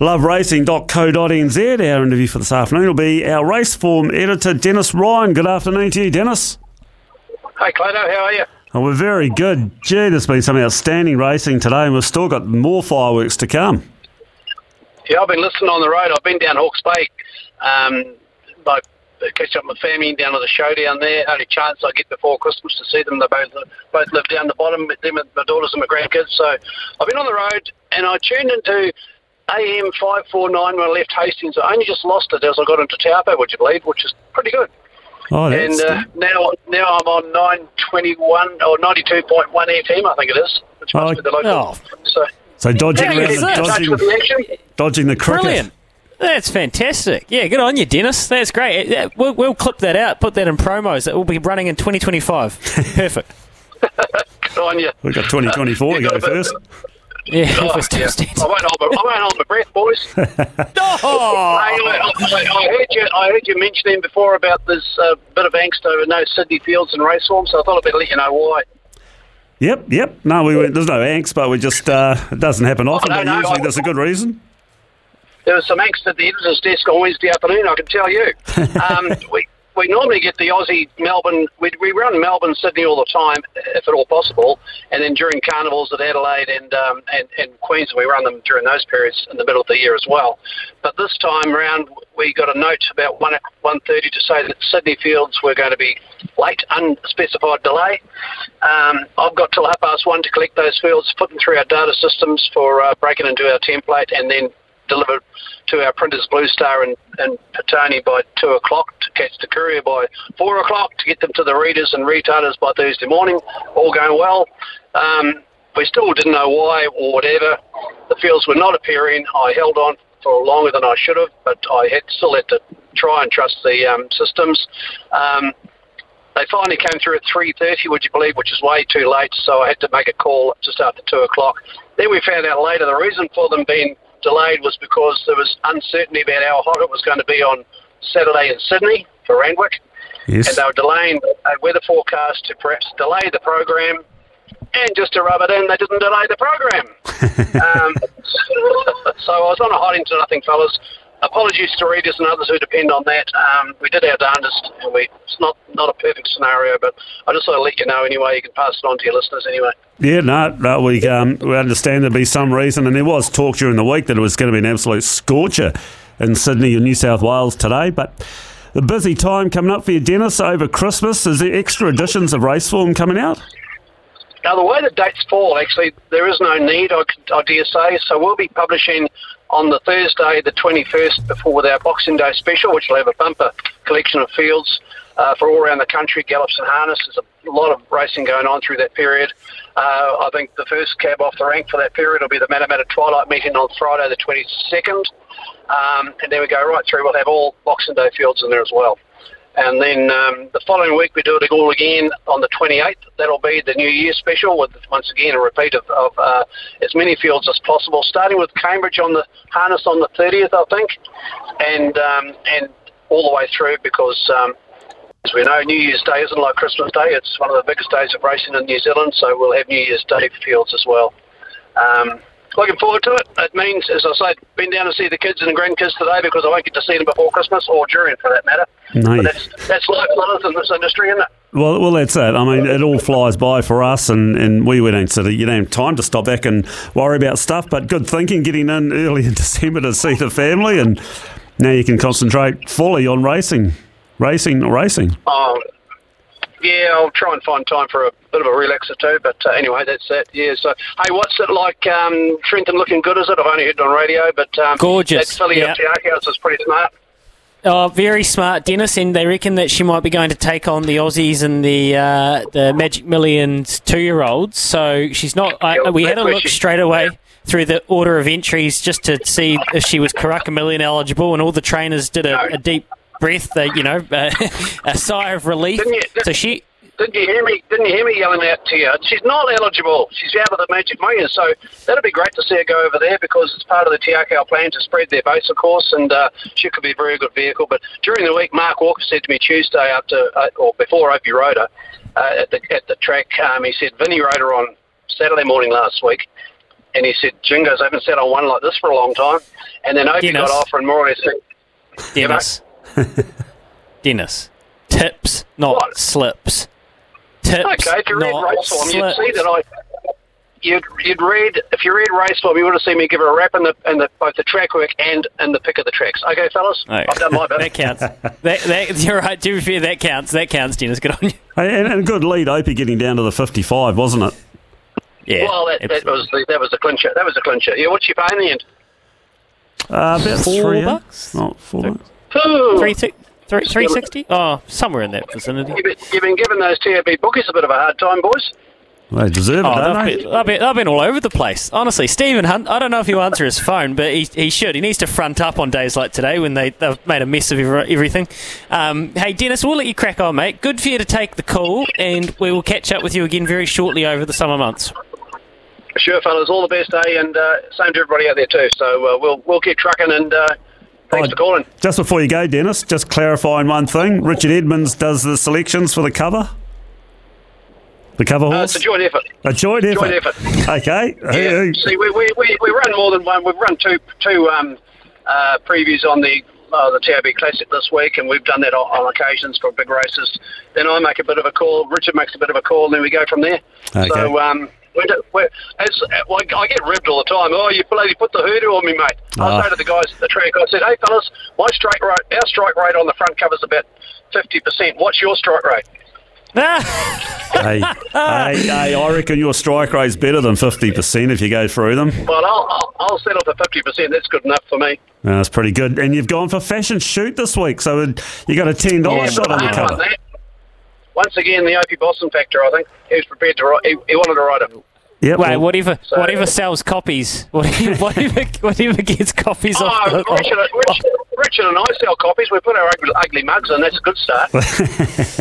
loveracing.co.nz. Our interview for this afternoon will be our race form editor, Dennis Ryan. Good afternoon to you, Dennis. Hi, Clado. How are you? Oh, we're very good. Gee, there's been some outstanding racing today, and we've still got more fireworks to come. Yeah, I've been listening on the road. I've been down Hawke's Bay, um, like catch up with my family down to the show down there. Only chance I get before Christmas to see them. They both both live down the bottom. Them, my daughters and my grandkids. So I've been on the road, and I tuned into AM five four nine when I left Hastings. I only just lost it as I got into Taupo, would you believe, which is pretty good. Oh, and uh, now now I'm on nine twenty one or ninety two point one FM, I think it is, which must Oh, be the local. oh. So So dodging, Yeah, around is the, dodging, the dodging the cricket. Brilliant. That's fantastic. Yeah, good on you, Dennis. That's great. We'll, we'll clip that out, put that in promos. That will be running in 2025. Perfect. Good on you. We've got 2024 to go a bit- first. Yeah, Oh, we're yeah. I won't hold my, I won't hold my breath, boys. Oh! I, I, I heard you. I heard you mentioning before about this uh, bit of angst over no Sydney Fields and race form, so I thought I'd better let you know why. Yep, yep. No, we went, there's no angst, but we just, uh, it doesn't happen often, no, but no, usually I- there's a good reason. There was some angst at the editor's desk on Wednesday afternoon. I can tell you. Um, we we normally get the Aussie Melbourne. We, we run Melbourne Sydney all the time, if at all possible, and then during carnivals at Adelaide and um, and and Queensland, we run them during those periods in the middle of the year as well. But this time around, we got a note about one one thirty to say that Sydney Fields were going to be late, unspecified delay. Um, I've got till half past one to collect those fields, put them through our data systems for uh, breaking into our template, and then delivered to our printers Blue Star and, and by 2 o'clock to catch the courier by 4 o'clock to get them to the readers and retailers by Thursday morning. All going well. Um, we still didn't know why or whatever. The fields were not appearing. I held on for longer than I should have, but I had still had to try and trust the um, systems. Um, they finally came through at 3.30, would you believe, which is way too late, so I had to make a call just after 2 o'clock. Then we found out later the reason for them being delayed was because there was uncertainty about how hot it was going to be on Saturday in Sydney for Randwick, Yes. and they were delaying a weather forecast to perhaps delay the program. And just to rub it in, they didn't delay the program. um, so I was on a hiding to nothing, fellas. Apologies to readers and others who depend on that. Um, we did our darndest, and we, it's not not a perfect scenario, but I just want I'd let you know anyway. You can pass it on to your listeners anyway. Yeah, no, no we um, we understand there'd be some reason, and there was talk during the week that it was going to be an absolute scorcher in Sydney and New South Wales today. But the busy time coming up for you, Dennis, over Christmas. Is there extra editions of Raceform coming out? Now, the way the dates fall, actually, there is no need, I, I dare say. So we'll be publishing on the Thursday, the 21st, before with our Boxing Day special, which will have a bumper collection of fields uh, for all around the country, gallops and harness. There's a lot of racing going on through that period. Uh, I think the first cab off the rank for that period will be the Matamata Twilight meeting on Friday, the 22nd. Um, and then we go right through. We'll have all Boxing Day fields in there as well. And then um, the following week we do it all again on the 28th. That'll be the New Year special with once again a repeat of, of uh, as many fields as possible, starting with Cambridge on the harness on the 30th, I think, and um, and all the way through because. Um, as we know, New Year's Day isn't like Christmas Day. It's one of the biggest days of racing in New Zealand, so we'll have New Year's Day fields as well. Looking forward to it. It means, as I say, been down to see the kids and the grandkids today because I won't get to see them before Christmas or during, for that matter. No. But that's that's life brothers in this industry, isn't it? Well, well, that's it. I mean, it all flies by for us, and, and we, we don't of, you don't have time to stop back and worry about stuff. But good thinking, getting in early in December to see the family, and now you can concentrate fully on racing, racing, racing. Oh, yeah, I'll try and find time for a bit of a relaxer too. But uh, anyway, that's that. Yeah. So, hey, what's it like? Um, Trentham looking good, is it? I've only heard it on radio, but um, Gorgeous, That filly yeah. up to House is pretty smart. Oh, very smart, Dennis, and they reckon that she might be going to take on the Aussies and the uh, the Magic Millions two year olds. So she's not. I, we had a look straight away. through the order of entries just to see if she was Karaka Million eligible, and all the trainers did a, a deep breath, they, you know, a sigh of relief. Didn't you- so she, Didn't you hear me? Didn't you hear me yelling out to you? She's not eligible. She's out of the Magic Million, so that'd be great to see her go over there because it's part of the TRKL plan to spread their base, of course, and uh, she could be a very good vehicle. But during the week, Mark Walker said to me Tuesday after uh, or before Opie rode her uh, at the at the track, um, he said Vinny rode her on Saturday morning last week. And he said, Jingos, I haven't sat on one like this for a long time. And then Opie got off and more or less said, Dennis. Dennis. Tips, not What? slips. Tips, Okay, if you read not race form, you'd see that I. You'd, you'd read if you read race form, you would have seen me give her a rap in the in the both the track work and in the pick of the tracks. Okay, fellas, Oh. I've done my bit. that counts. that, that, you're right. To be fair, that counts. That counts, Dennis. Good on you. And, and a good lead, Opie getting down to the 55, wasn't it? Yeah. well, that, that was the, that was the clincher. That was the clincher. Yeah, what's she paying in the end? Uh, about Four three. eh? bucks? Oh, four Three- bucks. Ooh, Three, 360? Oh, somewhere in that vicinity. You've been, you've been giving those TAB bookies a bit of a hard time, boys. They deserve it, Oh, don't they've they? been, they've, been, they've been all over the place. Honestly, Stephen Hunt, I don't know if he'll answer his phone, but he, he should. He needs to front up on days like today when they, they've made a mess of every- everything. Um, hey, Dennis, we'll let you crack on, mate. Good for you to take the call, and we will catch up with you again very shortly over the summer months. Sure, fellas, all the best, eh? And uh, same to everybody out there too. So uh, we'll we'll keep trucking and uh, thanks for calling. Just before you go, Dennis, just clarifying one thing. Richard Edmonds does the selections for the cover? The cover Uh, horse? it's a joint effort. a joint effort. Joint effort. Okay. Yeah. See, we, we, we, we run more than one. We've run two two um, uh, previews on the uh, the TAB Classic this week, and we've done that on, on occasions for big races. Then I make a bit of a call. Richard makes a bit of a call, and then we go from there. Okay. So um, we're, we're, it's, like, I get ribbed all the time. Oh, you bloody put the hoodoo on me, mate. Ah. I say to the guys at the track, I said, hey, fellas, my strike rate, our strike rate on the front cover's about 50%. What's your strike rate? hey, hey, hey, I reckon your strike rate's better than 50% if you go through them. Well, I'll, I'll, I'll settle for 50%. That's good enough for me. That's pretty good. And you've gone for fashion shoot this week, so you got a $10 Yeah, shot on the cover. that. Once again, the Opie Bosson factor, I think. He was prepared to write, he, he wanted to write it. Yep, Wait, whatever, So- whatever sells copies, whatever, whatever, whatever gets copies Oh, off the. Richard, Richard, Richard and I sell copies. We put our ugly, ugly mugs in. That's a good start.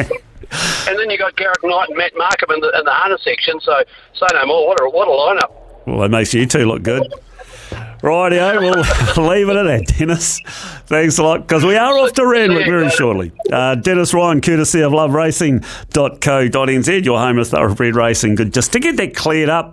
and then you got Garrick Knight and Matt Markham in the, in the harness section. So say no more. What a, what a lineup. well, that makes you two look good. Rightio, we'll leave it at that, Dennis. Thanks a lot, because we are off to Randwick very shortly. Uh, Dennis Ryan, courtesy of loveracing.co.nz, your home of thoroughbred racing. Good, just to get that cleared up.